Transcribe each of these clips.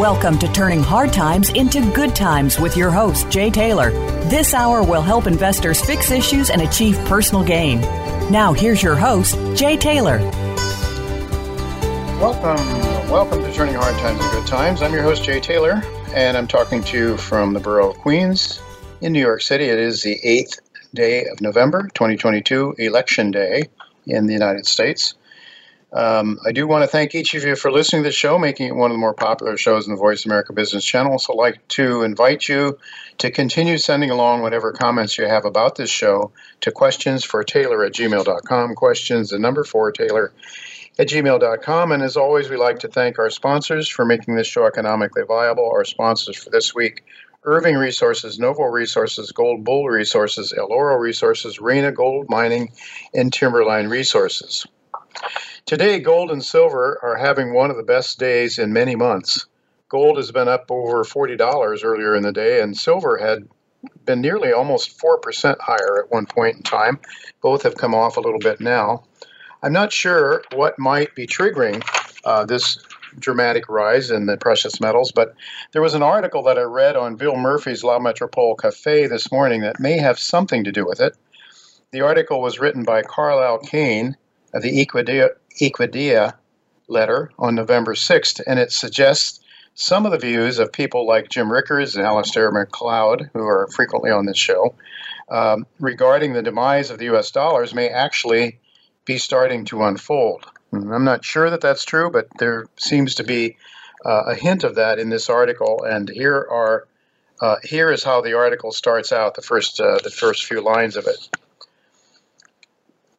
Welcome to Turning Hard Times into Good Times with your host, Jay Taylor. This hour will help investors fix issues and achieve personal gain. Now, here's your host, Jay Taylor. Welcome, welcome to Turning Hard Times into Good Times. I'm your host, Jay Taylor, and I'm talking to you from the borough of Queens in New York City. It is the 8th day of November, 2022, Election Day in the United States. Um, I do want to thank each of you for listening to the show, making it one of the more popular shows in the Voice America Business Channel. So I'd like to invite you to continue sending along whatever comments you have about this show to questions for Taylor at gmail.com. Questions, the number four Taylor at gmail.com. And as always, we like to thank our sponsors for making this show economically viable. Our sponsors for this week Irving Resources, Novo Resources, Gold Bull Resources, El Oro Resources, Rena Gold Mining, and Timberline Resources. Today, gold and silver are having one of the best days in many months. Gold has been up over $40 earlier in the day, and silver had been nearly almost 4% higher at one point in time. Both have come off a little bit now. I'm not sure what might be triggering uh, this dramatic rise in the precious metals, but there was an article that I read on Bill Murphy's Le Metropole Cafe this morning that may have something to do with it. The article was written by Carlisle Kane of the Equedia, letter on November 6th, and it suggests some of the views of people like Jim Rickards and Alasdair Macleod, who are frequently on this show, um, regarding the demise of the US dollars may actually be starting to unfold. And I'm not sure that that's true, but there seems to be uh, a hint of that in this article. And here are uh, here is how the article starts out. The first uh, the first few lines of it.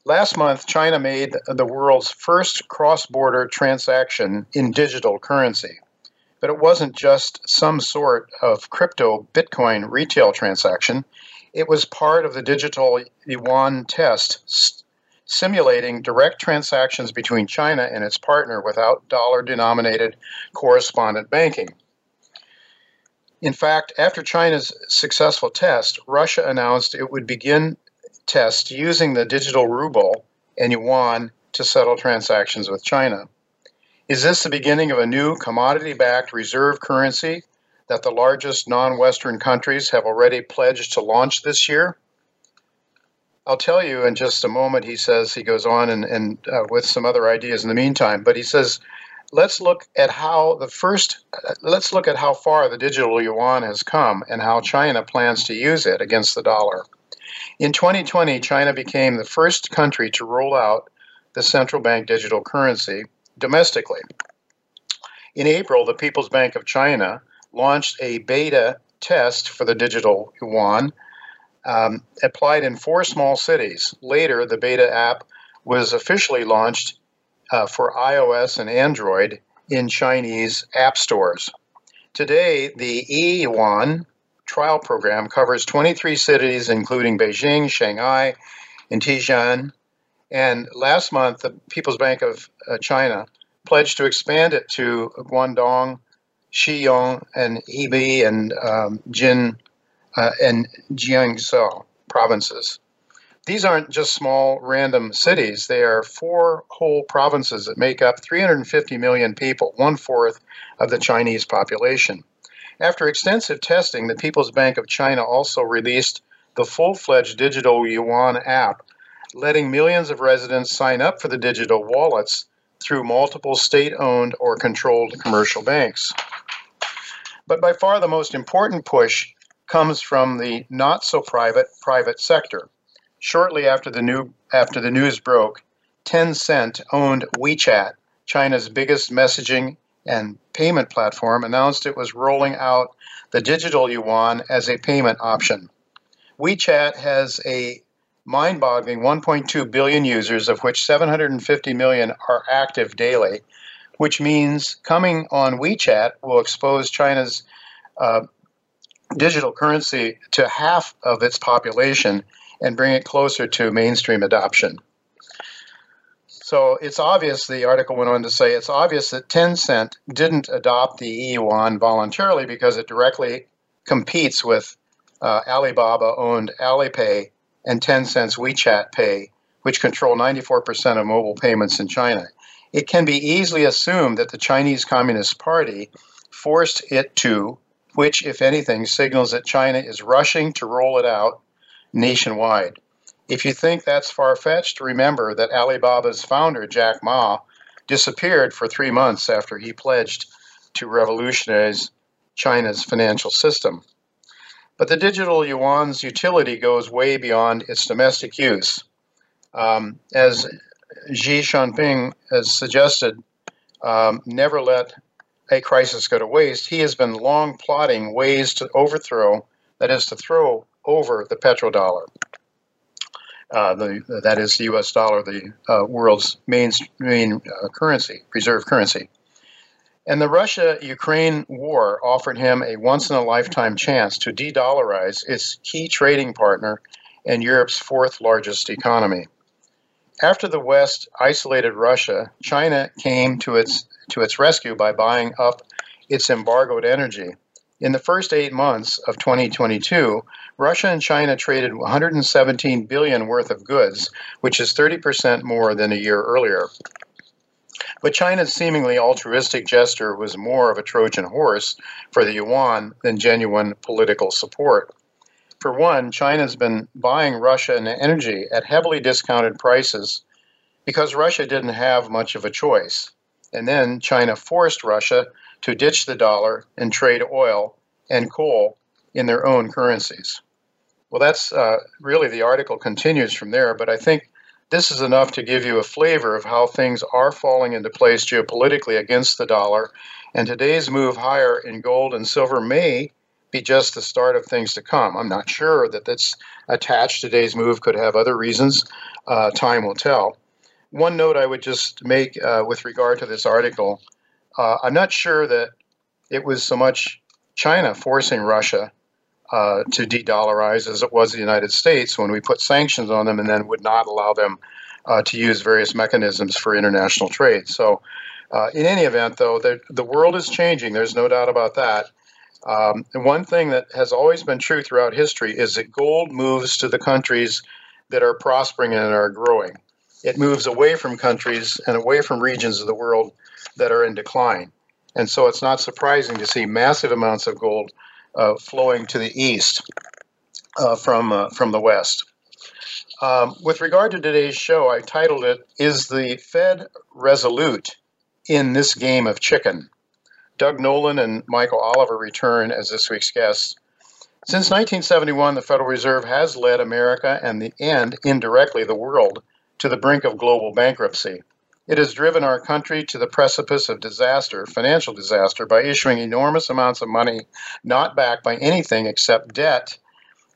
Last month, China made the world's first cross border transaction in digital currency. But it wasn't just some sort of crypto Bitcoin retail transaction, it was part of the digital yuan test, simulating direct transactions between China and its partner without dollar denominated correspondent banking. In fact, after China's successful test, Russia announced it would begin test using the digital ruble and yuan to settle transactions with China. Is this the beginning of a new commodity backed reserve currency that the largest non Western countries have already pledged to launch this year? I'll tell you in just a moment. He says, he goes on and, and uh, with some other ideas in the meantime, but he says, let's look at how the first, uh, let's look at how far the digital yuan has come and how China plans to use it against the dollar. In 2020, China became the first country to roll out the central bank digital currency domestically. In April, the People's Bank of China launched a beta test for the digital yuan, um, applied in four small cities. Later, the beta app was officially launched uh, for iOS and Android in Chinese app stores. Today, the e yuan trial program covers 23 cities, including Beijing, Shanghai, and Tianjin. And last month, the People's Bank of uh, China pledged to expand it to Guangdong, Xiyang, and Hebei and um, Jin uh, and Jiangsu provinces. These aren't just small random cities. They are four whole provinces that make up 350 million people, one fourth of the Chinese population. After extensive testing, the People's Bank of China also released the full fledged digital yuan app, letting millions of residents sign up for the digital wallets through multiple state owned or controlled commercial banks. But by far the most important push comes from the not so private private sector. Shortly after the new after the news broke, Tencent owned WeChat, China's biggest messaging and payment platform, announced it was rolling out the digital yuan as a payment option. WeChat has a mind boggling 1.2 billion users, of which 750 million are active daily, which means coming on WeChat will expose China's uh, digital currency to half of its population and bring it closer to mainstream adoption. So it's obvious, the article went on to say, it's obvious that Tencent didn't adopt the yuan voluntarily because it directly competes with uh, Alibaba owned Alipay and Tencent's WeChat Pay, which control 94% of mobile payments in China. It can be easily assumed that the Chinese Communist Party forced it to, which, if anything, signals that China is rushing to roll it out nationwide. If you think that's far fetched, remember that Alibaba's founder, Jack Ma, disappeared for three months after he pledged to revolutionize China's financial system. But the digital yuan's utility goes way beyond its domestic use. Um, as Xi Jinping has suggested, um, never let a crisis go to waste. He has been long plotting ways to overthrow, that is, to throw over the petrodollar. Uh, the, that is the U.S. dollar, the uh, world's main main uh, currency, reserve currency. And the Russia Ukraine war offered him a once in a lifetime chance to de dollarize its key trading partner and Europe's fourth largest economy. After the West isolated Russia, China came to its, to its rescue by buying up its embargoed energy. In the first eight months of 2022, Russia and China traded 117 billion worth of goods, which is 30% more than a year earlier. But China's seemingly altruistic gesture was more of a Trojan horse for the yuan than genuine political support. For one, China's been buying Russian energy at heavily discounted prices because Russia didn't have much of a choice. And then China forced Russia to ditch the dollar and trade oil and coal in their own currencies. Well, that's uh, really the article continues from there, but I think this is enough to give you a flavor of how things are falling into place geopolitically against the dollar. And today's move higher in gold and silver may be just the start of things to come. I'm not sure that that's attached. Today's move could have other reasons. Uh, time will tell. One note I would just make uh, with regard to this article uh, I'm not sure that it was so much China forcing Russia uh, to de dollarize as it was the United States when we put sanctions on them and then would not allow them uh, to use various mechanisms for international trade. So, uh, in any event, though, the, the world is changing. There's no doubt about that. Um, and one thing that has always been true throughout history is that gold moves to the countries that are prospering and are growing. It moves away from countries and away from regions of the world that are in decline. And so it's not surprising to see massive amounts of gold uh, flowing to the east uh, from, uh, from the west. Um, with regard to today's show, I titled it, Is the Fed Resolute in This Game of Chicken? Doug Nolan and Michael Oliver return as this week's guests. Since 1971, the Federal Reserve has led America and, the, and indirectly the world to the brink of global bankruptcy. It has driven our country to the precipice of disaster, financial disaster, by issuing enormous amounts of money not backed by anything except debt.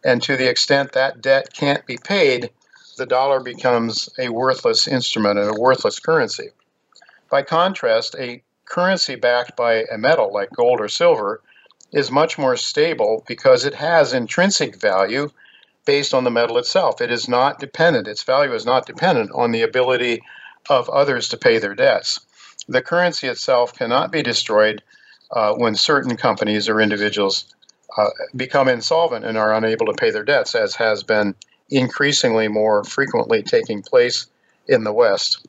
And to the extent that debt can't be paid, the dollar becomes a worthless instrument and a worthless currency. By contrast, a currency backed by a metal like gold or silver is much more stable because it has intrinsic value based on the metal itself. It is not dependent, its value is not dependent on the ability of others to pay their debts. The currency itself cannot be destroyed uh, when certain companies or individuals uh, become insolvent and are unable to pay their debts, as has been increasingly more frequently taking place in the West,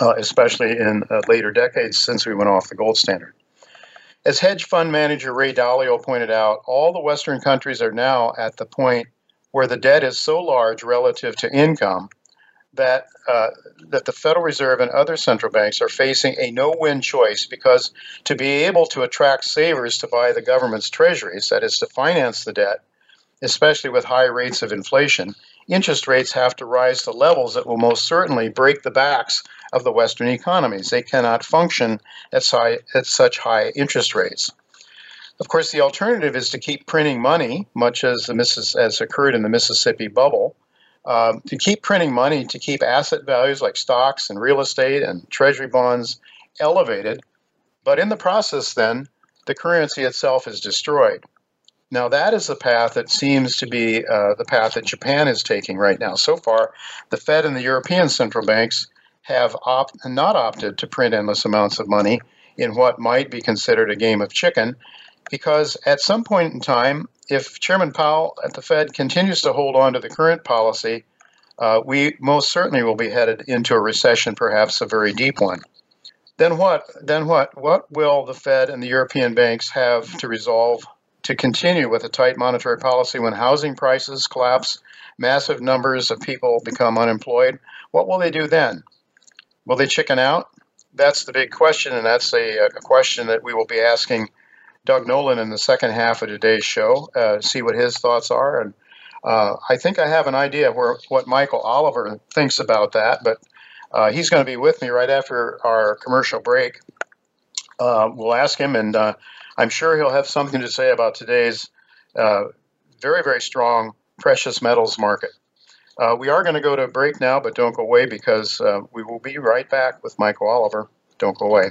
uh, especially in uh, later decades since we went off the gold standard. As hedge fund manager Ray Dalio pointed out, all the Western countries are now at the point where the debt is so large relative to income that uh, that the Federal Reserve and other central banks are facing a no-win choice because to be able to attract savers to buy the government's treasuries, that is to finance the debt, especially with high rates of inflation, interest rates have to rise to levels that will most certainly break the backs of the Western economies. They cannot function at, high, at such high interest rates. Of course, the alternative is to keep printing money, much as, the, as occurred in the Mississippi bubble, um, to keep printing money, to keep asset values like stocks and real estate and treasury bonds elevated. But in the process, then, the currency itself is destroyed. Now, that is the path that seems to be uh, the path that Japan is taking right now. So far, the Fed and the European central banks have opt- not opted to print endless amounts of money in what might be considered a game of chicken, because at some point in time, if Chairman Powell at the Fed continues to hold on to the current policy, uh, we most certainly will be headed into a recession, perhaps a very deep one. Then what? Then what? What will the Fed and the European banks have to resolve to continue with a tight monetary policy when housing prices collapse, massive numbers of people become unemployed? What will they do then? Will they chicken out? That's the big question, and that's a, a question that we will be asking Doug Nolan in the second half of today's show, uh, see what his thoughts are. And uh, I think I have an idea where what Michael Oliver thinks about that, but uh, he's going to be with me right after our commercial break. Uh, we'll ask him, and uh, I'm sure he'll have something to say about today's uh, very, very strong precious metals market. we are going to go to a break now, but don't go away because we will be right back with Michael Oliver. Don't go away.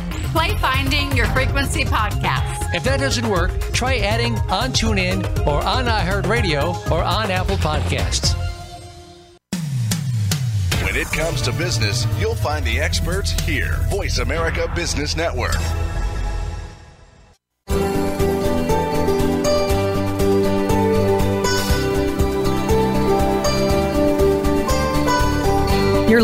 play Finding Your Frequency podcast. If that doesn't work, try adding on TuneIn or on iHeartRadio or on Apple Podcasts. When it comes to business, you'll find the experts here. Voice America Business Network.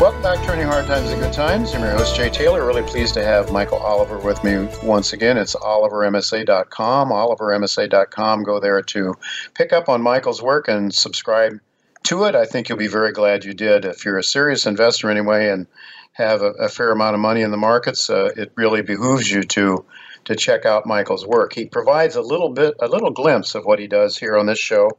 Welcome back, Turning Hard Times into Good Times. I'm your host, Jay Taylor. Really pleased to have Michael Oliver with me once again. It's olivermsa.com, olivermsa.com. Go there to pick up on Michael's work and subscribe to it. I think you'll be very glad you did. If you're a serious investor anyway and have a, a fair amount of money in the markets, uh, it really behooves you to to check out Michael's work. He provides a little bit, a little glimpse of what he does here on this show.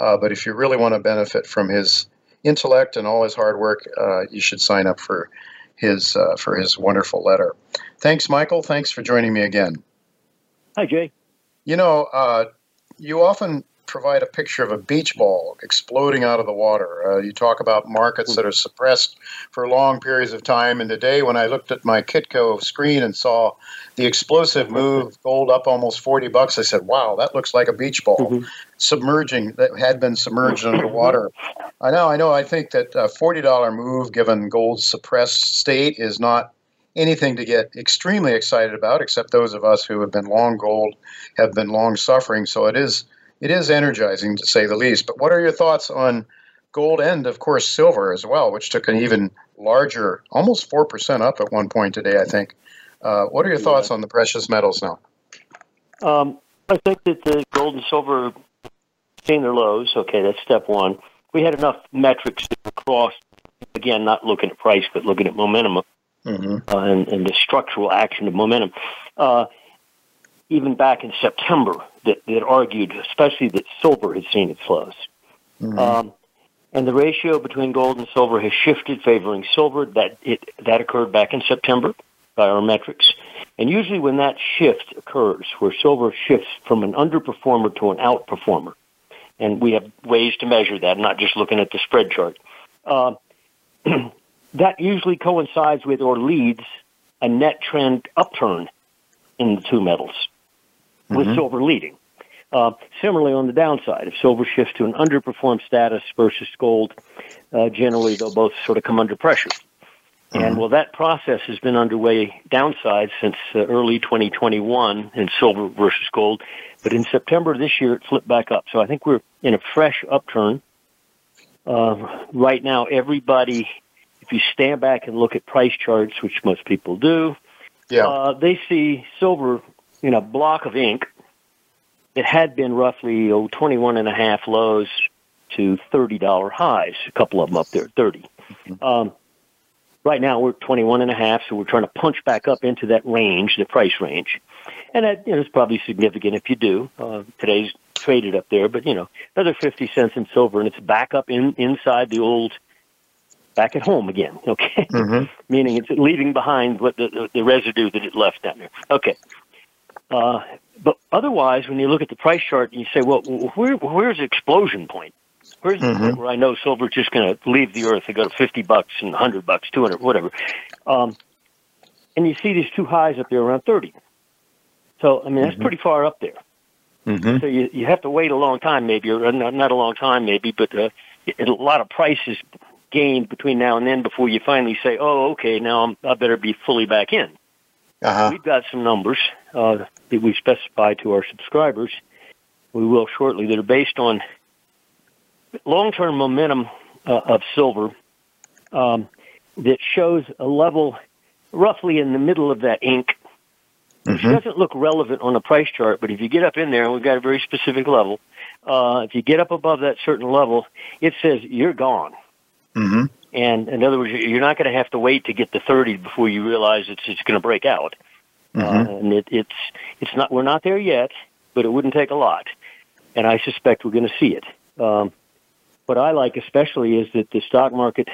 Uh, but if you really want to benefit from his intellect and all his hard work, uh, you should sign up for his uh, for his wonderful letter. Thanks, Michael. Thanks for joining me again. Hi, Jay. You know, uh, you often provide a picture of a beach ball exploding out of the water. Uh, you talk about markets that are suppressed for long periods of time. And today, when I looked at my Kitco screen and saw the explosive move, gold up almost 40 bucks, I said, wow, that looks like a beach ball mm-hmm. submerging, that had been submerged under the water. I know, I know. I think that a $40 move, given gold's suppressed state, is not anything to get extremely excited about, except those of us who have been long gold have been long suffering. So it is it is energizing to say the least. But what are your thoughts on gold and, of course, silver as well, which took an even larger, almost 4% up at one point today, I think. Uh, what are your thoughts on the precious metals now? Um, I think that the gold and silver seeing their lows. Okay, that's step one. We had enough metrics to cross, again, not looking at price, but looking at momentum mm-hmm. uh, and, and, the structural action of momentum. Uh, even back in September, that, that argued, especially that silver had seen its lows. Mm-hmm. Um, and the ratio between gold and silver has shifted, favoring silver. That it that occurred back in September. by our metrics. And usually, when that shift occurs, where silver shifts from an underperformer to an outperformer, and we have ways to measure that, not just looking at the spread chart, uh, that usually coincides with or leads a net trend upturn in the two metals, with mm-hmm. silver leading. Uh, similarly, on the downside, if silver shifts to an underperformed status versus gold, uh, generally they'll both sort of come under pressure. Mm-hmm. And well, that process has been underway downside since uh, early 2021 in silver versus gold. But in September this year, it flipped back up. So I think we're in a fresh upturn. Uh, right now, everybody, if you stand back and look at price charts, which most people do, yeah. Uh, they see silver in a block of ink it had been roughly oh, 21 and a half lows to $30 highs, a couple of them up there, 30. Mm-hmm. Um, right now we're 21 and a half, so we're trying to punch back up into that range, the price range. And that you know, is probably significant if you do. Uh, today's traded up there, but you know, another 50 cents in silver and it's back up in inside the old back at home again. Okay, mm-hmm. meaning it's leaving behind what the, the, the residue that it left down there. Okay, uh, but otherwise, when you look at the price chart and you say, well, where, where's the explosion point? Where's mm-hmm. the point where I know silver's just going to leave the earth and go to 50 bucks and 100 bucks, 200, whatever? Um, and you see these two highs up there around 30. So, I mean, that's mm-hmm. pretty far up there. Mm-hmm. So you, you have to wait a long time, maybe, or not, not a long time, maybe, but uh, it, a lot of prices gained between now and then before you finally say, oh, okay, now I'm, I better be fully back in. Uh-huh. We've got some numbers uh, that we specify to our subscribers. We will shortly that are based on long-term momentum uh, of silver um, that shows a level roughly in the middle of that ink, which mm-hmm. doesn't look relevant on a price chart. But if you get up in there, and we've got a very specific level, uh, if you get up above that certain level, it says you're gone. Mm-hmm. And in other words, you're not going to have to wait to get to 30 before you realize it's it's going to break out. Uh, mm-hmm. Uh, and it, it's it's not we're not there yet, but it wouldn't take a lot, and I suspect we're going to see it. Um, what I like especially is that the stock market,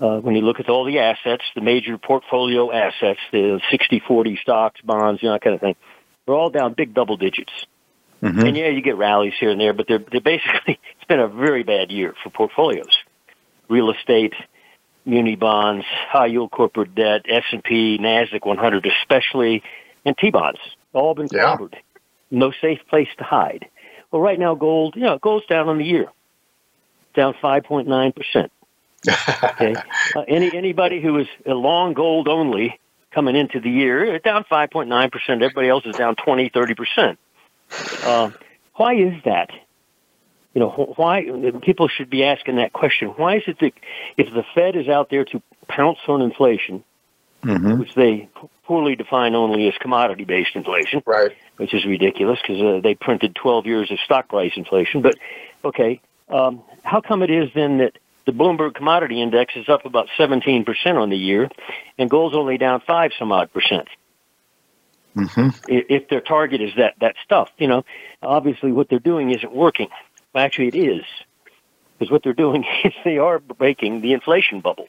uh, when you look at all the assets, the major portfolio assets, the 60-40 stocks, bonds, you know, that kind of thing, they're all down big double digits. Mm-hmm. And yeah, you get rallies here and there, but they're, they're basically, it's been a very bad year for portfolios real estate, muni bonds, high yield corporate debt, S&P, Nasdaq 100 especially, and T-bonds. All been clobbered. Yeah. No safe place to hide. Well, right now gold, you know, gold's down on the year. Down 5.9%. okay. Uh, any anybody who is a long gold only coming into the year, down 5.9%. Everybody else is down 20, 30%. Uh, why is that? you know, why people should be asking that question. Why is it that if the Fed is out there to pounce on inflation, mm-hmm. which they poorly define only as commodity-based inflation, right? Which is ridiculous because uh, they printed 12 years of stock price inflation. But okay, um, how come it is then that the Bloomberg Commodity Index is up about 17 percent on the year, and gold's only down five some odd percent? Mm-hmm. If their target is that that stuff, you know, obviously what they're doing isn't working. Well, actually, it is because what they're doing is they are breaking the inflation bubble.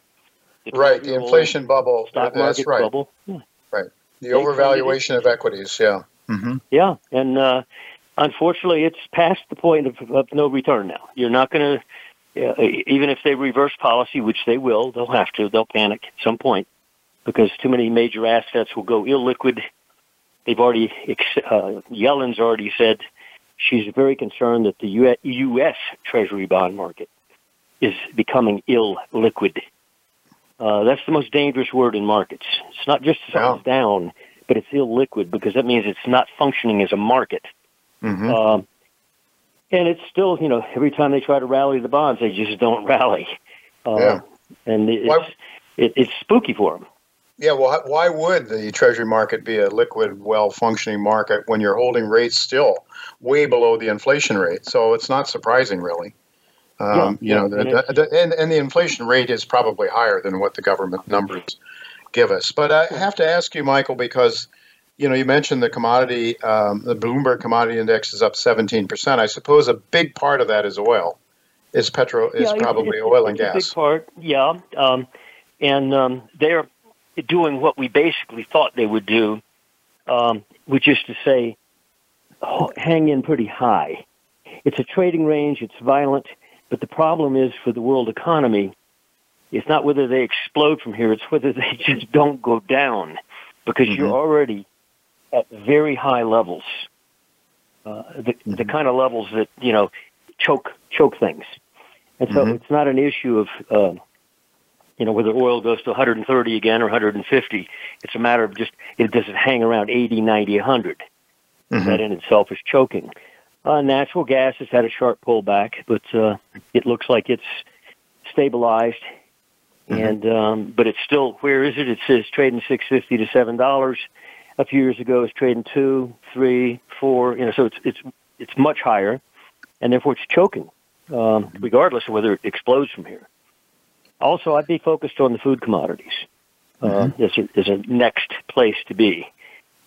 The right, the inflation bubble. Stock market right. bubble. Yeah. Right. The they overvaluation of equities. Yeah. Mm-hmm. Yeah, and uh, unfortunately, it's past the point of, of no return now. You're not going to, uh, even if they reverse policy, which they will, they'll have to. They'll panic at some point because too many major assets will go illiquid. They've already, uh, Yellen's already said she's very concerned that the U.S. Treasury bond market is becoming illiquid. Uh, that's the most dangerous word in markets. It's not just yeah. down, but it's illiquid because that means it's not functioning as a market. Mm-hmm. Um, and it's still, you know, every time they try to rally the bonds, they just don't rally. Uh, yeah. And it's, it, it's spooky for them. Yeah, well, why would the Treasury market be a liquid, well functioning market when you're holding rates still way below the inflation rate? So it's not surprising, really. Um, yeah, you know, the, the, and, and the inflation rate is probably higher than what the government numbers give us. But I have to ask you, Michael, because you know you mentioned the commodity, um, the Bloomberg Commodity Index is up 17 percent. I suppose a big part of that is oil. Is petrol is yeah, probably it's, oil it's and gas. big part, yeah. Um, and um, they're doing what we basically thought they would do, um, which is to say, hang in pretty high. It's a trading range, it's violent, but the problem is for the world economy, it's not whether they explode from here, it's whether they just don't go down because mm-hmm. you're already at very high levels. Uh, the, mm-hmm. the kind of levels that, you know, choke, choke things. And so mm-hmm. it's not an issue of, uh, you know, whether oil goes to 130 again or 150. It's a matter of just, it doesn't hang around 80, 90, 100. Mm-hmm. That in itself is choking. Uh, natural gas has had a sharp pullback, but uh, it looks like it's stabilized. Mm-hmm. And um, but it's still where is it? It says trading six fifty to seven dollars. A few years ago, it's trading two, three, four. You know, so it's it's it's much higher, and therefore it's choking, um, mm-hmm. regardless of whether it explodes from here. Also, I'd be focused on the food commodities uh, mm-hmm. as, a, as a next place to be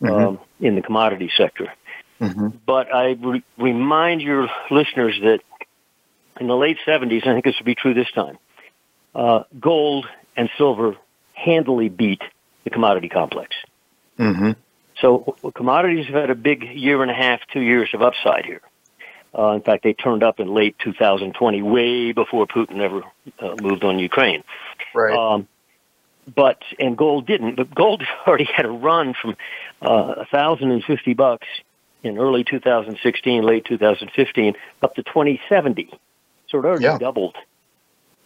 mm-hmm. um, in the commodity sector. Mm-hmm. But I re- remind your listeners that in the late 70s, I think this would be true this time, uh, gold and silver handily beat the commodity complex. Mm-hmm. So commodities have had a big year and a half, two years of upside here. Uh, in fact, they turned up in late 2020, way before Putin ever uh, moved on Ukraine. Right. Um, but and gold didn't. But gold already had a run from uh, a thousand and fifty bucks in early 2016, late 2015, up to 2070. So it already yeah. doubled.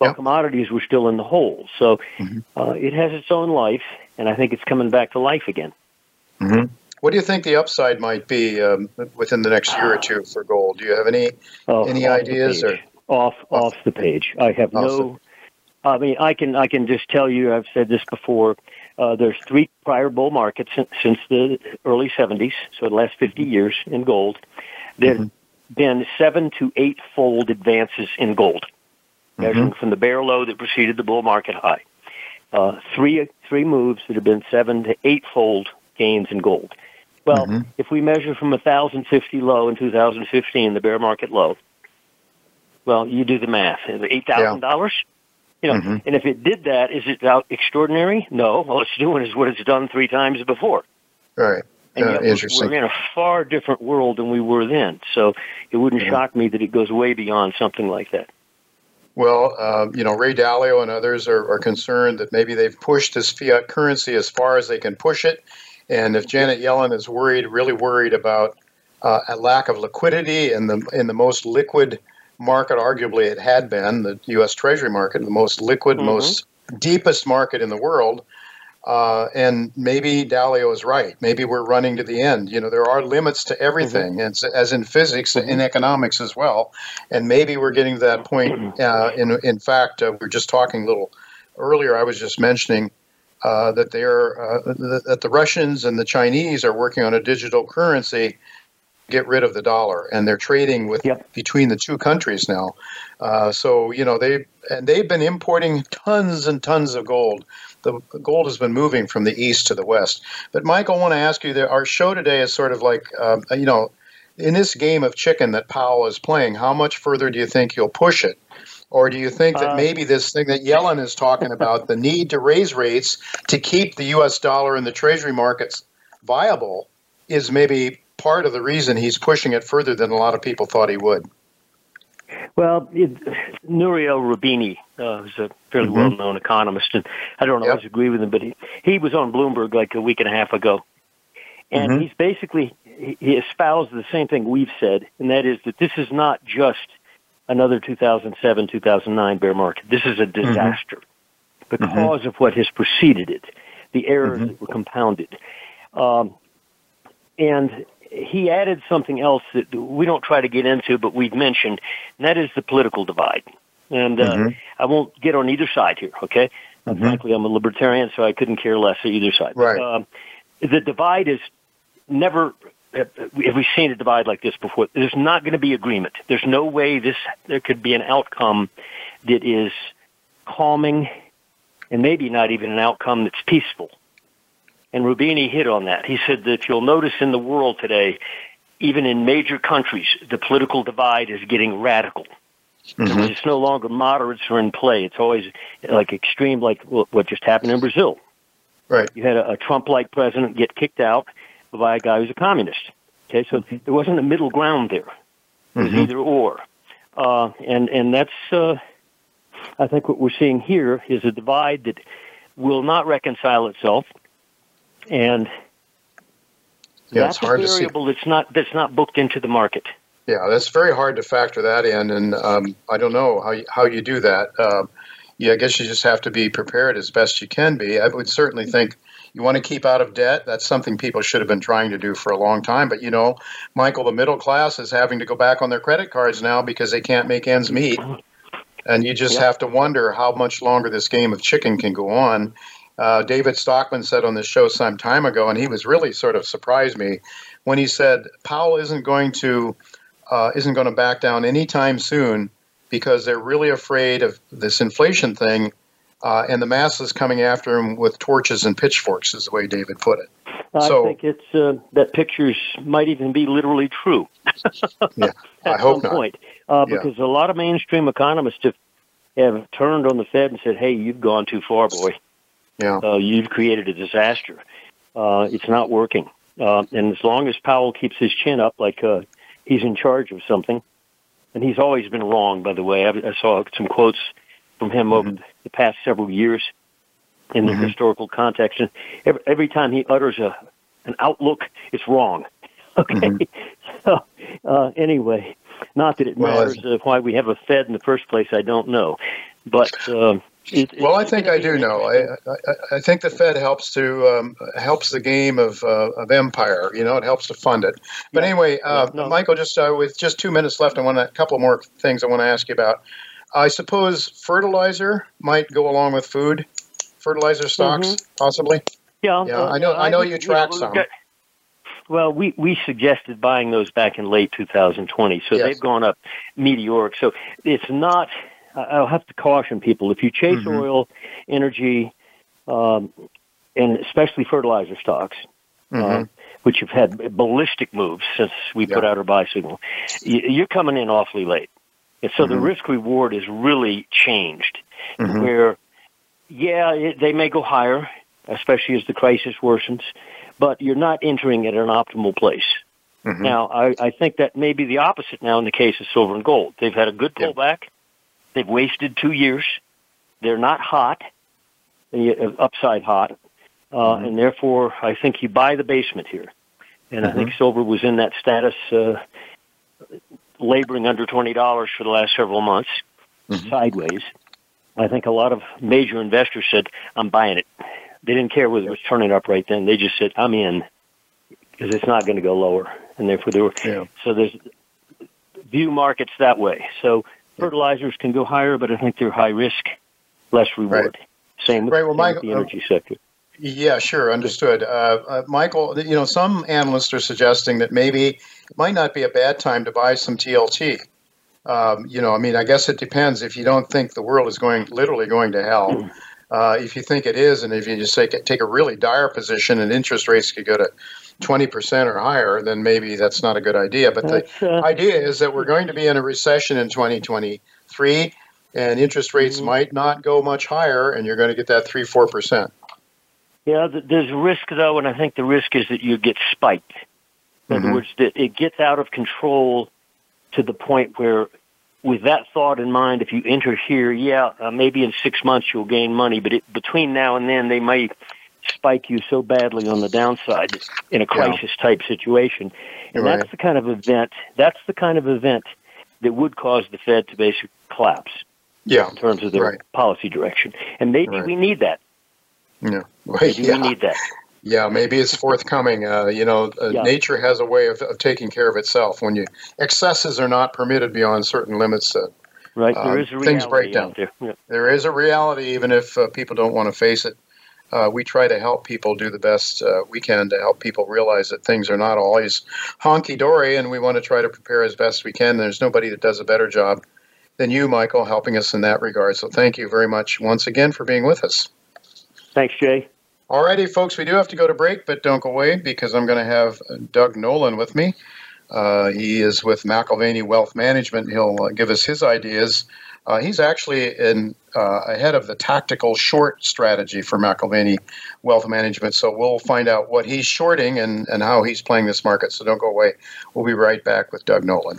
But commodities were still in the hole. So mm-hmm. uh, it has its own life, and I think it's coming back to life again. Mm-hmm. What do you think the upside might be um, within the next year or two for gold? Do you have any oh, any ideas or off off the page? I have no. The... I mean, I can I can just tell you. I've said this before. Uh, there's three prior bull markets since, since the early 70s, so the last 50 mm-hmm. years in gold. There's mm-hmm. been seven to eight fold advances in gold, mm-hmm. measuring from the bear low that preceded the bull market high. Uh, three three moves that have been seven to eight fold gains in gold. Well, mm-hmm. if we measure from a 1,050 low in 2015, the bear market low, well, you do the math. $8,000? Yeah. You know, mm-hmm. and if it did that, is it out extraordinary? No. All it's doing is what it's done three times before. Right. And uh, interesting. We're in a far different world than we were then. So it wouldn't mm-hmm. shock me that it goes way beyond something like that. Well, uh, you know, Ray Dalio and others are, are concerned that maybe they've pushed this fiat currency as far as they can push it. And if Janet Yellen is worried, really worried about uh, a lack of liquidity in the in the most liquid market, arguably it had been the U.S. Treasury market, the most liquid, mm-hmm. most deepest market in the world. Uh, and maybe Dalio is right. Maybe we're running to the end. You know, there are limits to everything, mm-hmm. as in physics, mm-hmm. in economics as well. And maybe we're getting to that point. Uh, in in fact, uh, we are just talking a little earlier. I was just mentioning uh, that they're uh, that the Russians and the Chinese are working on a digital currency get rid of the dollar, and they're trading with yep. between the two countries now. Uh, so you know they and they've been importing tons and tons of gold. The gold has been moving from the east to the west. But Michael, I want to ask you that our show today is sort of like um, you know in this game of chicken that Powell is playing. How much further do you think he'll push it? Or do you think that uh, maybe this thing that Yellen is talking about, the need to raise rates to keep the U.S. dollar and the Treasury markets viable, is maybe part of the reason he's pushing it further than a lot of people thought he would. Well, it, Nouriel Roubini, uh, who's a fairly mm-hmm. well-known economist, and I don't always yep. agree with him, but he, he was on Bloomberg like a week and a half ago, and mm-hmm. he's basically he espoused the same thing we've said, and that is that this is not just another 2007 2009 bear market. This is a mm-hmm. disaster mm-hmm. because of what has preceded it, the errors mm-hmm. that were compounded. Um, and he added something else that we don't try to get into, but we've mentioned, and that is the political divide. And uh, mm-hmm. I won't get on either side here, okay? Mm-hmm. Frankly, I'm a libertarian, so I couldn't care less of either side. Right. Um, the divide is never. Have we seen a divide like this before? There's not going to be agreement. There's no way this there could be an outcome that is calming, and maybe not even an outcome that's peaceful. And Roubini hit on that. He said that you'll notice in the world today, even in major countries, the political divide is getting radical. Mm-hmm. It's no longer moderates are in play. It's always like extreme, like what just happened in Brazil. Right. You had a, a Trump-like president get kicked out by a guy who's a communist. Okay, so mm-hmm. there wasn't a middle ground there. It was mm-hmm. either or, uh, and and that's uh, I think what we're seeing here is a divide that will not reconcile itself, and yeah, that's it's hard a variable that's not that's not booked into the market. Yeah, that's very hard to factor that in, and um, I don't know how you, how you do that. Um, yeah, I guess you just have to be prepared as best you can be. I would certainly think you want to keep out of debt. That's something people should have been trying to do for a long time. But you know, Michael, the middle class is having to go back on their credit cards now because they can't make ends meet. And you just have to wonder how much longer this game of chicken can go on. Uh, David Stockman said on this show some time ago, and he was really sort of surprised me when he said Powell isn't going to uh, isn't going to back down anytime soon because they're really afraid of this inflation thing, uh, and the masses coming after him with torches and pitchforks, is the way David put it. I so, think it's uh, that pictures might even be literally true. yeah, I hope not. point, uh, because yeah. a lot of mainstream economists have have turned on the Fed and said, "Hey, you've gone too far, boy. Yeah, uh, you've created a disaster. Uh, it's not working." Uh, and as long as Powell keeps his chin up, like uh, he's in charge of something, and he's always been wrong. By the way, I, I saw some quotes from him over mm-hmm. the past several years in the mm-hmm. historical context, and every, every time he utters a an outlook, it's wrong. Okay, mm-hmm. so uh, anyway, not that it well, matters uh, why we have a Fed in the first place. I don't know, but. Uh, it, well, I think I do know. I, I, I think the Fed helps to um, helps the game of uh, of empire. You know, it helps to fund it. But yeah. anyway, uh, yeah, no. Michael, just uh, with just two minutes left, I want a couple more things I want to ask you about. I suppose fertilizer might go along with food, fertilizer stocks, mm-hmm. possibly. Yeah, yeah. Uh, I know. I know you track some. Got, well, we, we suggested buying those back in late 2020, so yes. they've gone up meteoric. So it's not I'll have to caution people if you chase mm-hmm. oil, energy, um, and especially fertilizer stocks, uh, mm-hmm. uh, which have had ballistic moves since we yeah. put out our buy signal, you're coming in awfully late. And so mm-hmm. the risk reward is really changed, mm-hmm. where, yeah, it, they may go higher, especially as the crisis worsens, but you're not entering at an optimal place. Mm-hmm. Now, I, I think that may be the opposite now in the case of silver and gold. They've had a good pullback. They've wasted two years. They're not hot, uh, upside hot, uh, mm-hmm. and therefore I think you buy the basement here. And mm-hmm. I think mm-hmm. silver was in that status, uh, laboring under twenty dollars for the last several months, mm-hmm. sideways. I think a lot of major investors said, "I'm buying it." They didn't care whether it was turning up right then. They just said, "I'm in," because it's not going to go lower, and therefore they were. Yeah. So there's view markets that way. So fertilizers can go higher, but I think they're high risk, less reward. Right. Same with, right. well, Michael, the energy uh, sector. Yeah, sure, understood. Uh, uh, Michael, you know, some analysts are suggesting that maybe it might not be a bad time to buy some TLT. Um, you know, I mean, I guess it depends. If you don't think the world is going literally going to hell, hmm. uh, if you think it is, and if you just take take a really dire position and interest rates could go to 20% or higher, then maybe that's not a good idea. But the uh, idea is that we're going to be in a recession in 2023, and interest rates mm-hmm. might not go much higher, and you're going to get that 3 4%. Yeah, there's risk, though, and I think the risk is that you get spiked. In mm-hmm. other words, that it gets out of control to the point where, with that thought in mind, if you enter here, yeah, uh, maybe in six months you'll gain money, but it, between now and then they might spike you so badly on the downside in a crisis type situation. And right. that's the kind of event, that's the kind of event that would cause the Fed to basically collapse. Yeah. In terms of their right. policy direction. And maybe right. we need that. Yeah. Maybe yeah. we need that. Yeah, maybe it's forthcoming. Uh, you know, uh, yeah. nature has a way of, of, taking care of itself. When you excesses are not permitted beyond certain limits, uh, right? There is a things break down. There. Yeah. there is a reality, even if uh, people don't want to face it uh, we try to help people do the best uh, we can to help people realize that things are not always honky dory, and we want to try to prepare as best we can. There's nobody that does a better job than you, Michael, helping us in that regard. So thank you very much once again for being with us. Thanks, Jay. All righty, folks, we do have to go to break, but don't go away because I'm going to have Doug Nolan with me. Uh, he is with McAlvany Wealth Management. He'll uh, give us his ideas Uh, he's actually in uh, ahead of the tactical short strategy for McAlvany Wealth Management. So we'll find out what he's shorting and, and how he's playing this market. So don't go away. We'll be right back with Doug Nolan.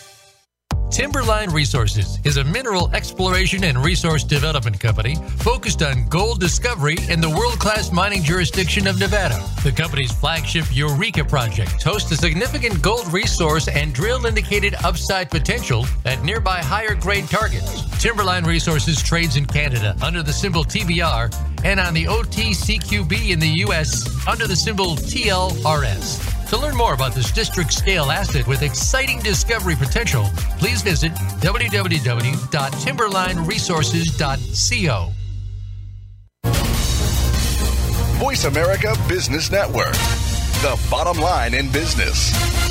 Timberline Resources is a mineral exploration and resource development company focused on gold discovery in the world class mining jurisdiction of Nevada. The company's flagship Eureka project hosts a significant gold resource and drill indicated upside potential at nearby higher grade targets. Timberline Resources trades in Canada under the symbol TBR and on the OTCQB in the U.S. under the symbol TLRS. To learn more about this district scale asset with exciting discovery potential, please visit www.timberlineresources.co. Voice America Business Network, the bottom line in business.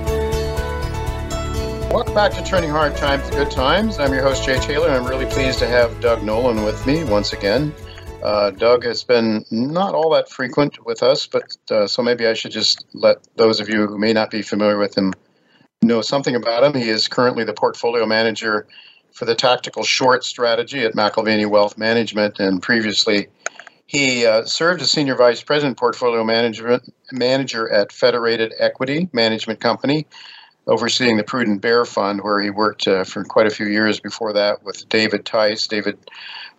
Welcome back to Turning Hard Times to Good Times. I'm your host, Jay Taylor, and I'm really pleased to have Doug Nolan with me once again. Uh, Doug has been not all that frequent with us, but uh, so maybe I should just let those of you who may not be familiar with him know something about him. He is currently the portfolio manager for the tactical short strategy at McAlvany Wealth Management, and previously he uh, served as senior vice president portfolio management manager at Federated Equity Management Company overseeing the Prudent Bear Fund, where he worked uh, for quite a few years before that with David Tice, David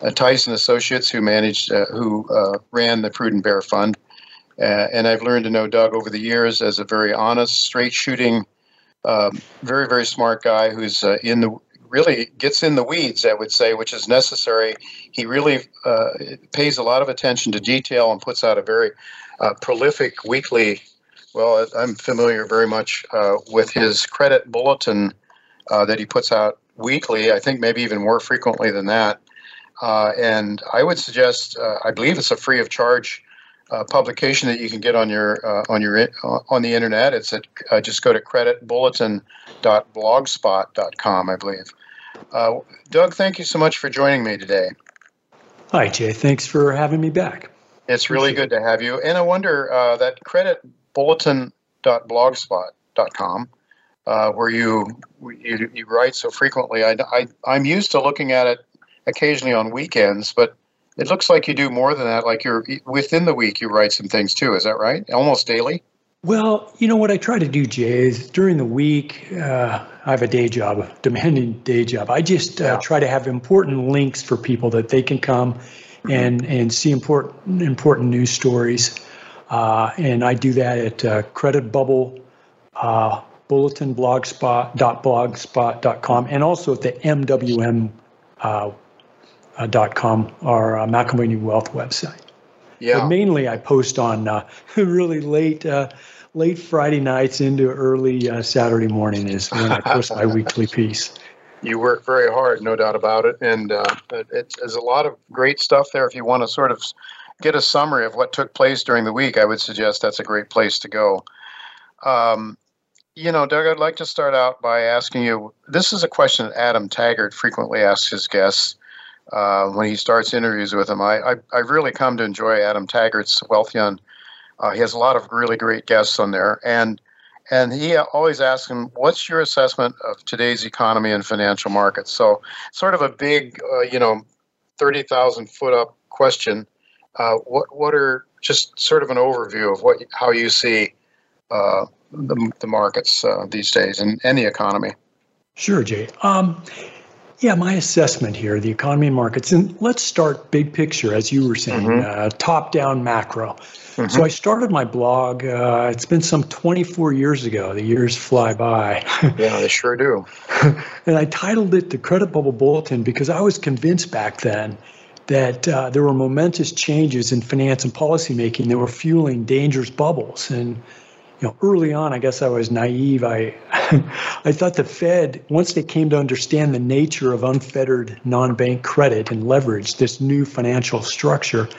uh, Tice and Associates, who managed, uh, who uh, ran the Prudent Bear Fund. Uh, and I've learned to know Doug over the years as a very honest, straight shooting, um, very very smart guy who's uh, in the really gets in the weeds, I would say, which is necessary. He really pays a lot of attention to detail and puts out a very prolific weekly well, I'm familiar very much uh, with his credit bulletin uh, that he puts out weekly. I think maybe even more frequently than that. Uh, and I would suggest, uh, I believe it's a free of charge uh, publication that you can get on your uh, on your on the internet. It's at just go to creditbulletin.blogspot.com, I believe. Doug, thank you so much for joining me today. Hi, Jay. Thanks for having me back. It's really good to have you. And I wonder that credit bulletin.blogspot.com, uh, where you, you, you write so frequently. I, I, I'm used to looking at it occasionally on weekends, but it looks like you do more than that. Like you're within the week, you write some things too. Is that right? Almost daily. Well, you know what I try to do, Jay, is during the week, uh, I have a day job, demanding day job. I just uh, try to have important links for people that they can come mm-hmm. and and see important important news stories. Uh, and I do that at uh, Credit Bubble uh, Bulletin blogspot.blogspot.com and also at the MWM uh, uh, dot com, our uh, Wealth website. Yeah. But mainly, I post on uh, really late late Friday nights into early Saturday morning is when I post my weekly piece. You work very hard, no doubt about it, and it, there's a lot of great stuff there. If you want to sort of get a summary of what took place during the week, I would suggest that's a great place to go. Um, you know, Doug, I'd like to start out by asking you this is a question that Adam Taggart frequently asks his guests uh, when he starts interviews with them. I, I, I've really come to enjoy Adam Taggart's Wealthion. Uh, he has a lot of really great guests on there. And and he always asks him, "What's your assessment of today's economy and financial markets?" So, sort of a big, uh, you know, thirty thousand foot up question. Uh, what what are just sort of an overview of what how you see uh, the, the markets uh, these days and, and the economy? Sure, Jay. Um, Yeah, my assessment here, the economy and markets, and let's start big picture, as you were saying, mm-hmm. uh, top down macro. Mm-hmm. So I started my blog. Uh, it's been some 24 years ago. The years fly by. yeah, they sure do. and I titled it the Credit Bubble Bulletin because I was convinced back then that uh, there were momentous changes in finance and policymaking that were fueling dangerous bubbles. And you know, early on, I guess I was naive. I, I thought the Fed, once they came to understand the nature of unfettered non-bank credit and leverage, this new financial structure,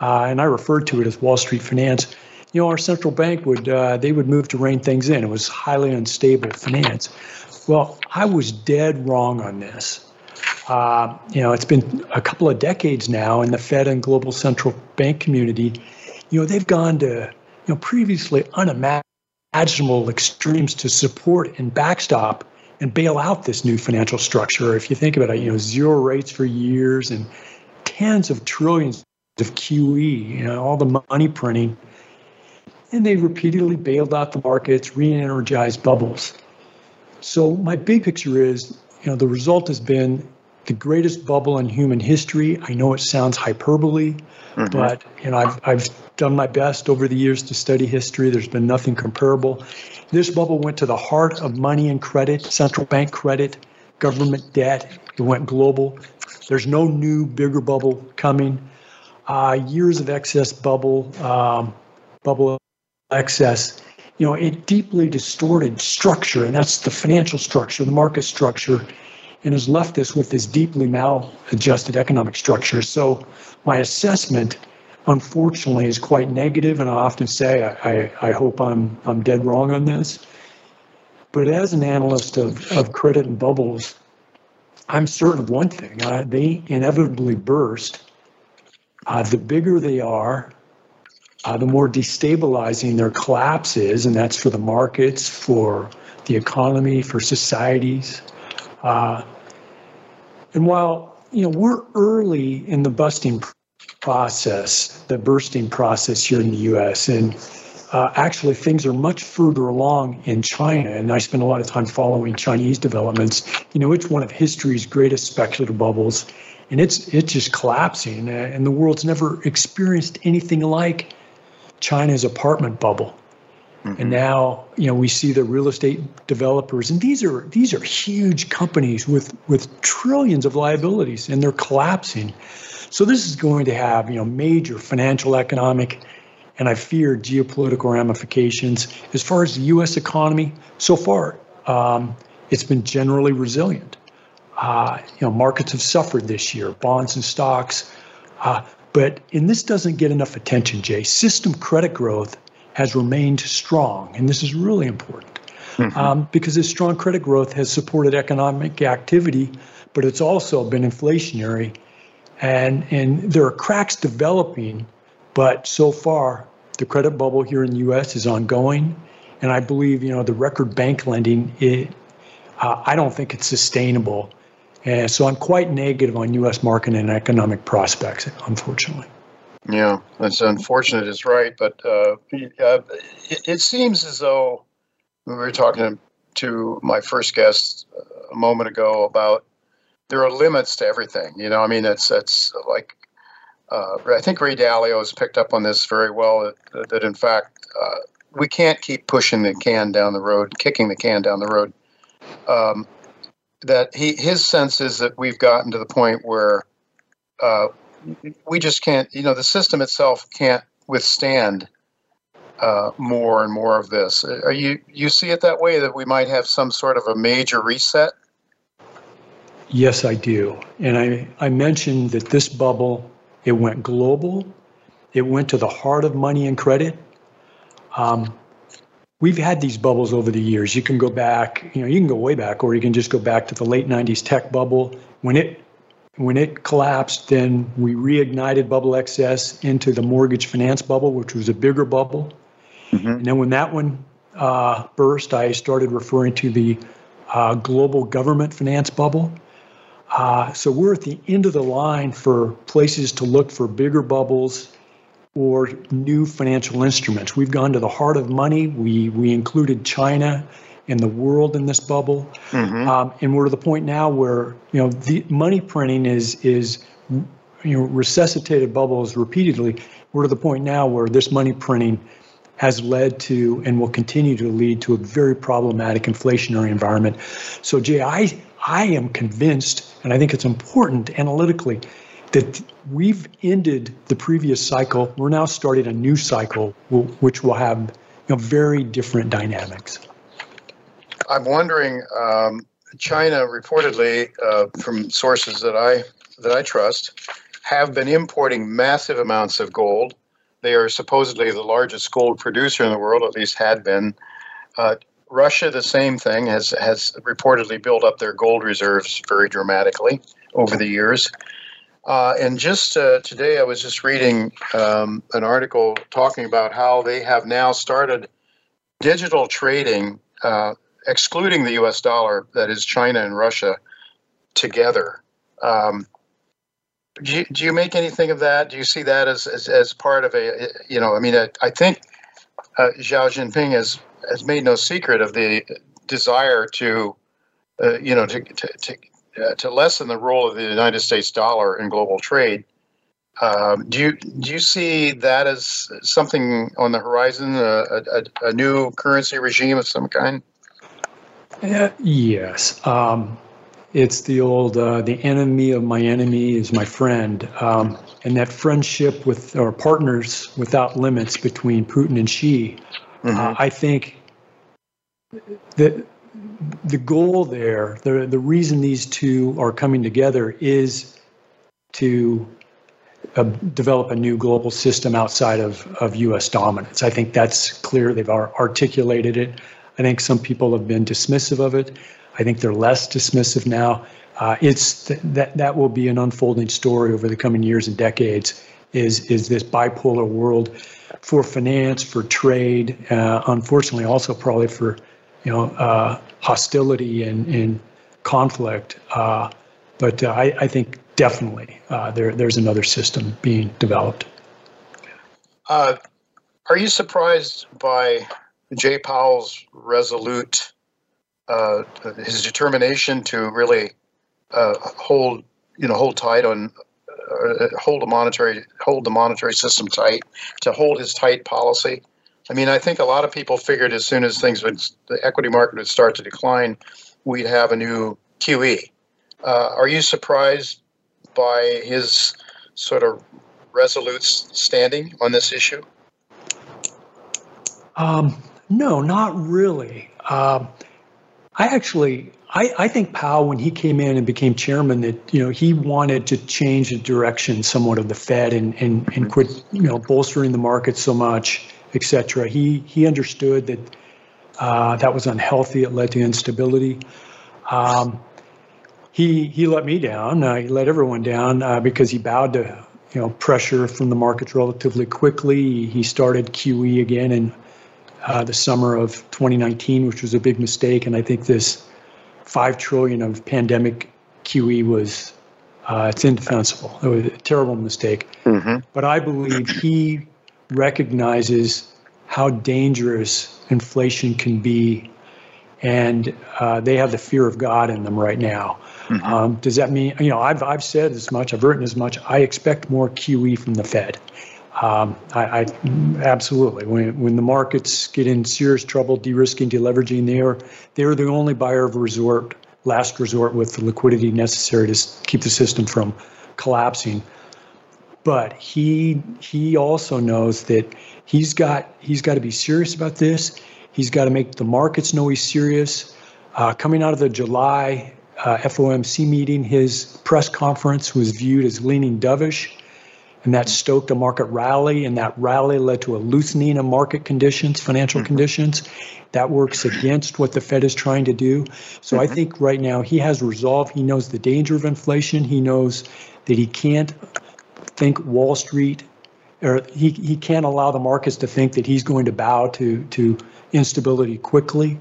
uh, and I referred to it as Wall Street finance. You know, our central bank would uh, they would move to rein things in. It was highly unstable finance. Well, I was dead wrong on this. Uh, you know, it's been a couple of decades now, in the Fed and global central bank community, you know, they've gone to you know, previously unimaginable extremes to support and backstop and bail out this new financial structure. If you think about it, you know, zero rates for years and tens of trillions of QE, you know, all the money printing. And they repeatedly bailed out the markets, re-energized bubbles. So my big picture is, you know, the result has been the greatest bubble in human history. I know it sounds hyperbole, mm-hmm. but you know, I've I've done my best over the years to study history. There's been nothing comparable. This bubble went to the heart of money and credit, central bank credit, government debt. It went global. There's no new bigger bubble coming. Uh, years of excess bubble, um, bubble excess. You know, it deeply distorted structure, and that's the financial structure, the market structure and has left us with this deeply maladjusted economic structure. So, my assessment, unfortunately, is quite negative, and I often say I, I, hope I'm I'm dead wrong on this. But as an analyst of, of credit and bubbles, I'm certain of one thing: uh, they inevitably burst. Uh, the bigger they are, uh, the more destabilizing their collapse is, and that's for the markets, for the economy, for societies. Uh, and while you know we're early in the busting process, the bursting process here in the U.S., and uh, actually things are much further along in China. And I spend a lot of time following Chinese developments. You know, it's one of history's greatest speculative bubbles, and it's it's just collapsing. And the world's never experienced anything like China's apartment bubble. Mm-hmm. And now, you know, we see the real estate developers, and these are these are huge companies with with trillions of liabilities, and they're collapsing. So this is going to have, you know, major financial, economic, and I fear geopolitical ramifications. As far as the U.S. economy, so far, um, it's been generally resilient. Uh, you know, markets have suffered this year, bonds and stocks. Uh, but and this doesn't get enough attention, Jay. System credit growth has remained strong, and this is really important mm-hmm. um, because this strong credit growth has supported economic activity, but it's also been inflationary, and and there are cracks developing, but so far the credit bubble here in the U.S. is ongoing, and I believe you know the record bank lending it. Uh, I don't think it's sustainable. And so I'm quite negative on U.S. market and economic prospects, unfortunately. Yeah, that's unfortunate. It's right, but uh, uh, it, it, seems as though we were talking to my first guest a moment ago about there are limits to everything. You know, I mean, it's it's like uh, I think Ray Dalio has picked up on this very well. That, that in fact uh, we can't keep pushing the can down the road, kicking the can down the road. Um, that he his sense is that we've gotten to the point where uh, we just can't, you know, the system itself can't withstand uh, more and more of this. Are you you see it that way that we might have some sort of a major reset? Yes, I do. And I, I mentioned that this bubble, it went global. It went to the heart of money and credit. Um, we've had these bubbles over the years. You can go back, you know, you can go way back, or you can just go back to the late 90s tech bubble. When it when it collapsed, then we reignited bubble excess into the mortgage finance bubble, which was a bigger bubble. Mm-hmm. And then when that one uh, burst, I started referring to the uh, global government finance bubble. Uh, so we're at the end of the line for places to look for bigger bubbles or new financial instruments. We've gone to the heart of money. We we included China in the world in this bubble, mm-hmm. um, and we're to the point now where you know the money printing is is you know resuscitated bubbles repeatedly. We're to the point now where this money printing has led to and will continue to lead to a very problematic inflationary environment. So, Jay, I I am convinced, and I think it's important analytically, that we've ended the previous cycle. We're now starting a new cycle, which will have you know, very different dynamics. I'm wondering. Um, China reportedly, uh, from sources that I that I trust, have been importing massive amounts of gold. They are supposedly the largest gold producer in the world, at least had been. Uh, Russia, the same thing, has has reportedly built up their gold reserves very dramatically over the years. Uh, and just uh, today, I was just reading um, an article talking about how they have now started digital trading, uh, excluding the U.S. dollar, that is China and Russia together. Um, do you, do you make anything of that? Do you see that as, as, as part of a, you know, I mean, I, I think uh, Xi Jinping has, has made no secret of the desire to, uh, you know, to, to, to uh, to lessen the role of the United States dollar in global trade. Um, do you do you see that as something on the horizon, a, a, a new currency regime of some kind? Uh, yes, um, it's the old uh, the enemy of my enemy is my friend, um, and that friendship with our partners without limits between Putin and Xi. Mm-hmm. Uh, I think that the goal there, the the reason these two are coming together is to uh, develop a new global system outside of, of U.S. dominance. I think that's clear. They've articulated it. I think some people have been dismissive of it. I think they're less dismissive now. Uh, it's th- that that will be an unfolding story over the coming years and decades. Is is this bipolar world for finance, for trade, uh, unfortunately, also probably for you know uh, hostility and, and conflict. Uh, but uh, I, I, think definitely uh, there, there's another system being developed. Are you surprised by Jay Powell's resolute, uh, his determination to really uh, hold, you know, hold tight on, hold the monetary, hold the monetary system tight, to hold his tight policy? I mean, I think a lot of people figured as soon as things would, the equity market would start to decline, we'd have a new QE. Uh, are you surprised by his sort of resolute standing on this issue? Um, no, not really. Uh, I actually, I, I, think Powell, when he came in and became chairman, that you know he wanted to change the direction somewhat of the Fed and and, and quit you know bolstering the market so much etc. He he understood that uh, that was unhealthy. It led to instability. Um, he he let me down. Uh, he let everyone down uh, because he bowed to you know pressure from the markets relatively quickly. He started QE again in uh, the summer of 2019, which was a big mistake. And I think this five trillion of pandemic QE was uh, it's indefensible. It was a terrible mistake. Mm-hmm. But I believe he recognizes how dangerous inflation can be, and uh, they have the fear of God in them right now. Mm-hmm. Um, does that mean you know I've I've said as much, I've written as much. I expect more QE from the Fed. Um, I, I, absolutely when when the markets get in serious trouble, de-risking, deleveraging, they are they are the only buyer of resort, last resort with the liquidity necessary to keep the system from collapsing but he he also knows that he's got he's got to be serious about this. He's got to make the markets know he's serious. Uh, coming out of the July uh, FOMC meeting, his press conference was viewed as leaning dovish, and that stoked a market rally, and that rally led to a loosening of market conditions, financial mm-hmm. conditions. That works against what the Fed is trying to do. So mm-hmm. I think right now he has resolve. He knows the danger of inflation. He knows that he can't think Wall Street, or he, he can't allow the markets to think that he's going to bow to, to instability quickly.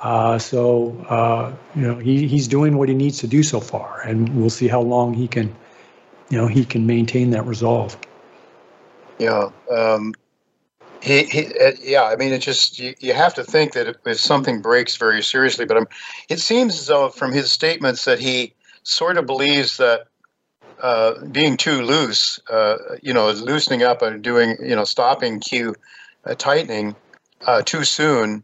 Uh, so, uh, you know, he, he's doing what he needs to do so far, and we'll see how long he can, you know, he can maintain that resolve. Yeah. Um, He, he uh, yeah, I mean, it just you, you have to think that if something breaks very seriously, but um, it seems as though from his statements that he sort of believes that uh, being too loose, uh, you know, loosening up and doing, you know, stopping Q uh, tightening uh, too soon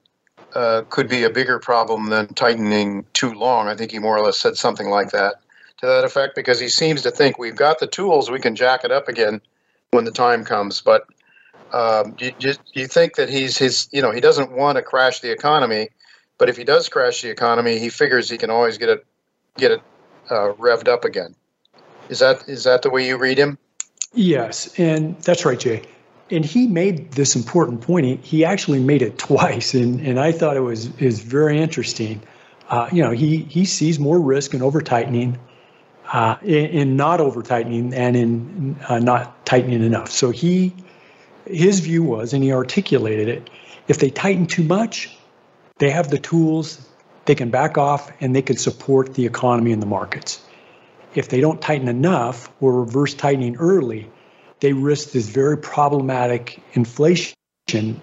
uh, could be a bigger problem than tightening too long. I think he more or less said something like that to that effect because he seems to think we've got the tools, we can jack it up again when the time comes. But um, do, you, do you think that he's his, you know, he doesn't want to crash the economy, but if he does crash the economy, he figures he can always get it, get it uh, revved up again. Is that is that the way you read him? Yes, and that's right, Jay. And he made this important point. He, actually made it twice, and, and I thought it was is very interesting. Uh, you know, he he sees more risk in over tightening, uh, in, in, not over tightening, and in uh, not tightening enough. So he his view was, and he articulated it: if they tighten too much, they have the tools, they can back off, and they can support the economy and the markets if they don't tighten enough or reverse tightening early, they risk this very problematic inflation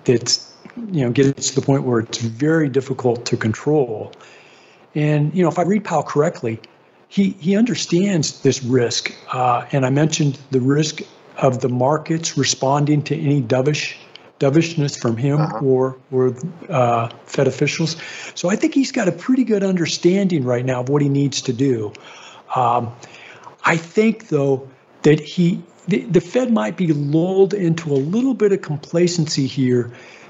that's you know gets to the point where it's very difficult to control. And you know, if I read Powell correctly, he he understands this risk. Uh, and I mentioned the risk of the markets responding to any dovish dovishness from him uh-huh. or or uh, Fed officials. So I think he's got a pretty good understanding right now of what he needs to do. Um, I think, though, that he the, the Fed might be lulled into a little bit of complacency here,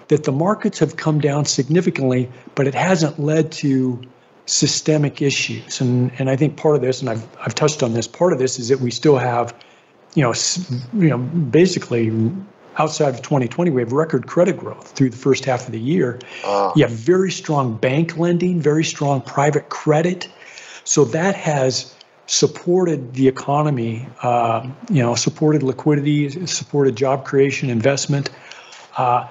that the markets have come down significantly, but it hasn't led to systemic issues. And and I think part of this, and I've I've touched on this, part of this is that we still have, you know, you know, basically outside of 2020, we have record credit growth through the first half of the year. Uh. You have very strong bank lending, very strong private credit. So that has supported the economy, uh, you know, supported liquidity, supported job creation, investment. Uh,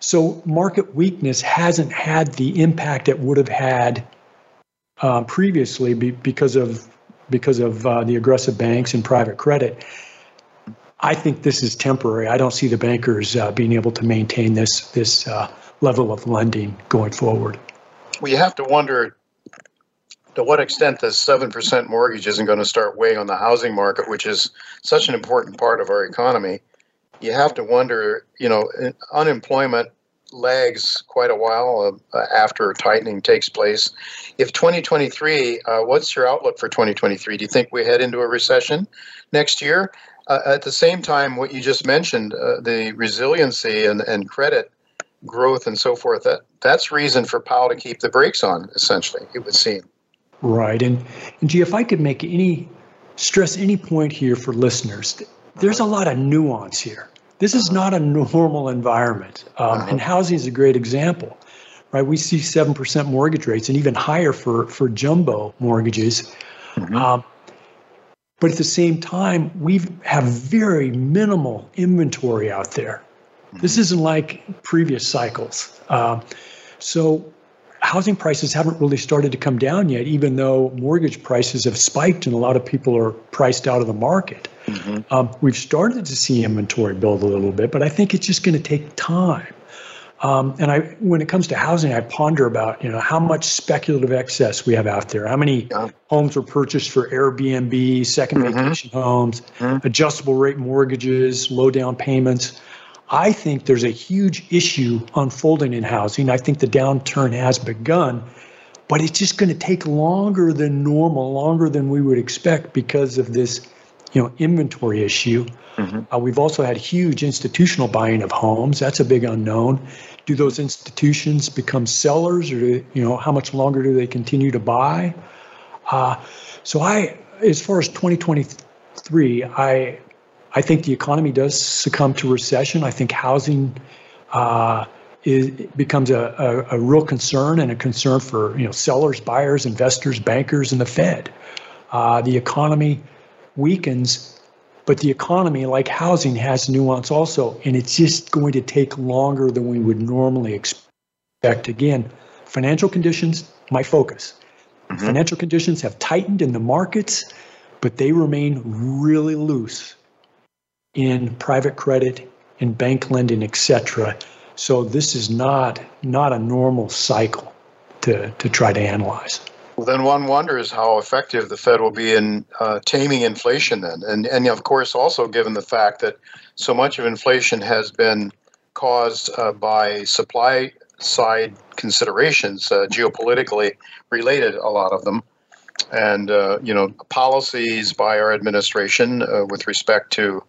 so market weakness hasn't had the impact it would have had uh, previously be, because of because of uh, the aggressive banks and private credit. I think this is temporary. I don't see the bankers uh, being able to maintain this this uh, level of lending going forward. Well, you have to wonder to what extent the 7% mortgage isn't going to start weighing on the housing market, which is such an important part of our economy, you have to wonder, you know, unemployment lags quite a while uh, after tightening takes place. If 2023, uh, what's your outlook for 2023? Do you think we head into a recession next year? Uh, at the same time, what you just mentioned, uh, the resiliency and, and credit growth and so forth, that, that's reason for Powell to keep the brakes on, essentially, it would seem. Right. And, and gee, if I could make any stress any point here for listeners, there's a lot of nuance here. This is not a normal environment. Um, and housing is a great example, right? We see 7% mortgage rates and even higher for, for jumbo mortgages. Mm-hmm. Um, but at the same time, we have very minimal inventory out there. This mm-hmm. isn't like previous cycles. Um, so housing prices haven't really started to come down yet, even though mortgage prices have spiked and a lot of people are priced out of the market. Mm-hmm. Um, we've started to see inventory build a little bit, but I think it's just going to take time. Um, and I, when it comes to housing, I ponder about you know how much speculative excess we have out there. How many yeah. homes were purchased for Airbnb, 2nd mm-hmm. vacation homes, mm-hmm. adjustable rate mortgages, low down payments. I think there's a huge issue unfolding in housing. I think the downturn has begun, but it's just going to take longer than normal, longer than we would expect because of this, you know, inventory issue. Mm-hmm. Uh, we've also had huge institutional buying of homes. That's a big unknown. Do those institutions become sellers, or do, you know, how much longer do they continue to buy? Uh, so I, as far as 2023, I I think the economy does succumb to recession. I think housing uh, is, becomes a, a, a, real concern and a concern for you know sellers, buyers, investors, bankers, and the Fed. Uh, the economy weakens, but the economy, like housing, has nuance also, and it's just going to take longer than we would normally expect. Again, financial conditions, my focus. Mm-hmm. Financial conditions have tightened in the markets, but they remain really loose in private credit in bank lending, etc. So this is not not a normal cycle to to try to analyze. Well, then one wonders how effective the Fed will be in uh, taming inflation then. And, and of course, also given the fact that so much of inflation has been caused uh, by supply side considerations, uh, geopolitically related, a lot of them. And, uh, you know, policies by our administration uh, with respect to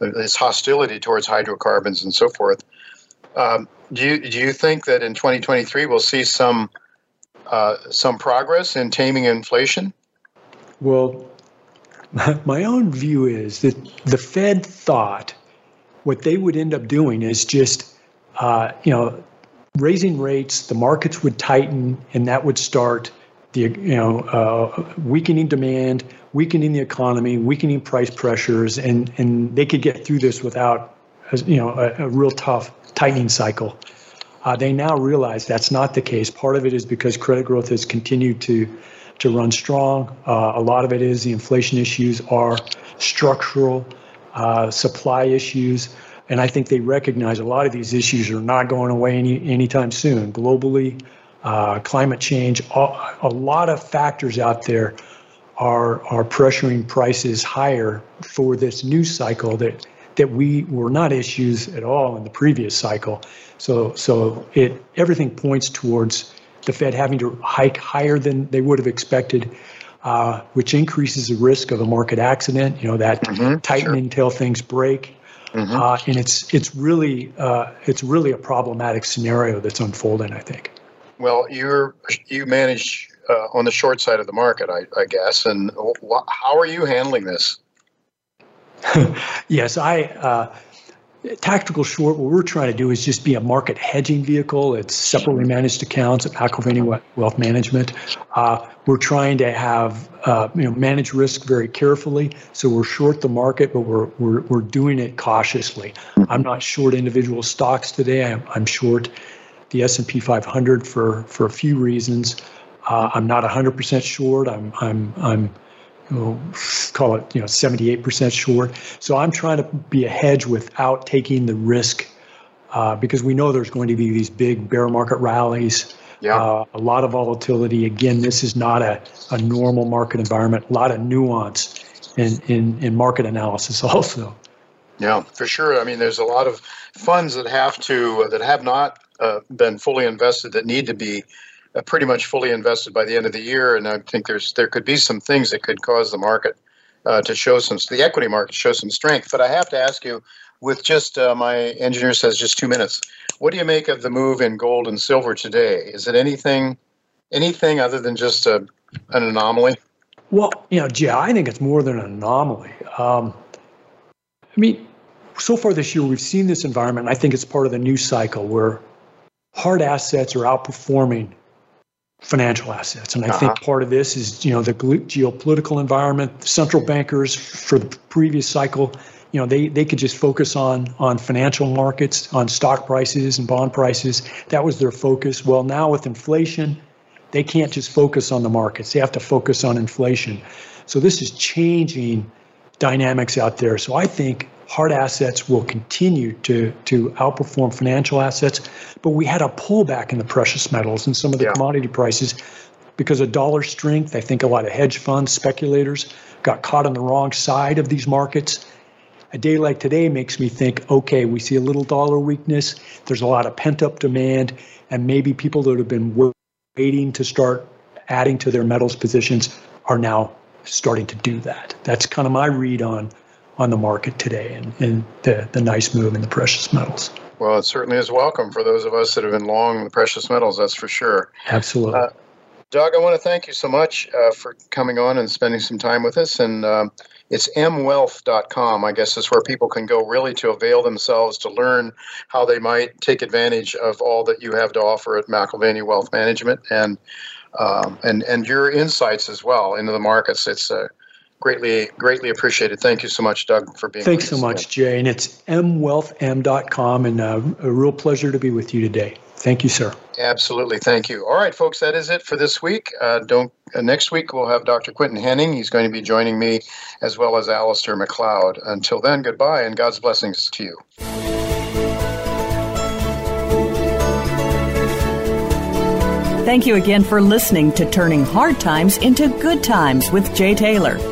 its hostility towards hydrocarbons and so forth. Um, do, you, do you think that in 2023 we'll see some uh, some progress in taming inflation? Well, my own view is that the Fed thought what they would end up doing is just, uh, you know, raising rates, the markets would tighten, and that would start the, you know, uh, weakening demand, weakening the economy, weakening price pressures, and and they could get through this without, you know, a, a real tough tightening cycle. Uh, they now realize that's not the case. Part of it is because credit growth has continued to to run strong. Uh, a lot of it is the inflation issues are structural, uh, supply issues, and I think they recognize a lot of these issues are not going away any anytime soon. Globally, uh, climate change, a, a lot of factors out there are are pressuring prices higher for this new cycle that that we were not issues at all in the previous cycle. So, so it everything points towards the Fed having to hike higher than they would have expected, uh, which increases the risk of a market accident. You know that mm-hmm, tightening sure. until things break, mm-hmm. uh, and it's it's really uh, it's really a problematic scenario that's unfolding. I think. Well, you're you manage uh, on the short side of the market, I, I guess, and wh- how are you handling this? yes, I uh, tactical short. What we're trying to do is just be a market hedging vehicle. It's separately managed accounts at McAlvany Wealth Management. Uh, we're trying to have uh, you know manage risk very carefully. So we're short the market, but we're we're we're doing it cautiously. I'm not short individual stocks today. I'm, I'm short the S&P 500 for for a few reasons. Uh, I'm not 100% short. I'm I'm I'm we'll call it you know 78% short. So I'm trying to be a hedge without taking the risk uh, because we know there's going to be these big bear market rallies. Yeah. Uh, a lot of volatility. Again, this is not a, a normal market environment. A lot of nuance in, in, in market analysis also. Yeah, for sure. I mean, there's a lot of funds that have to that have not uh, been fully invested that need to be pretty much fully invested by the end of the year, and I think there's there could be some things that could cause the market uh, to show some the equity market show some strength. But I have to ask you, with just uh, my engineer says just two minutes, what do you make of the move in gold and silver today? Is it anything anything other than just a, an anomaly? Well, you know, Jay, I think it's more than an anomaly. Um, I mean, so far this year, we've seen this environment. I think it's part of the new cycle where hard assets are outperforming financial assets. And I uh-huh. think part of this is, you know, the geopolitical environment, central bankers for the previous cycle, you know, they, they could just focus on on financial markets, on stock prices and bond prices. That was their focus. Well, now with inflation, they can't just focus on the markets. They have to focus on inflation. So this is changing dynamics out there. So I think hard assets will continue to, to outperform financial assets. But we had a pullback in the precious metals and some of the yeah. commodity prices because of dollar strength. I think a lot of hedge funds, speculators got caught on the wrong side of these markets. A day like today makes me think okay, we see a little dollar weakness. There's a lot of pent up demand, and maybe people that have been waiting to start adding to their metals positions are now starting to do that. That's kind of my read on on the market today and, and the, the nice move in the precious metals. Well, it certainly is welcome for those of us that have been long the precious metals, that's for sure. Absolutely. Uh, Doug, I want to thank you so much uh, for coming on and spending some time with us. And um, it's mwealth.com, I guess, is where people can go really to avail themselves to learn how they might take advantage of all that you have to offer at McAlvany Wealth Management and um, and and your insights as well into the markets. It's a greatly greatly appreciated. Thank you so much, Doug, for being. Thanks so much, Jay, and it's mwealthm.com, and uh, a real pleasure to be with you today. Thank you, sir. Absolutely, thank you. All right, folks, that is it for this week. Uh, don't uh, next week we'll have Dr. Quinton Hennigh. He's going to be joining me, as well as Alasdair Macleod. Until then, goodbye, and God's blessings to you. Thank you again for listening to Turning Hard Times into Good Times with Jay Taylor.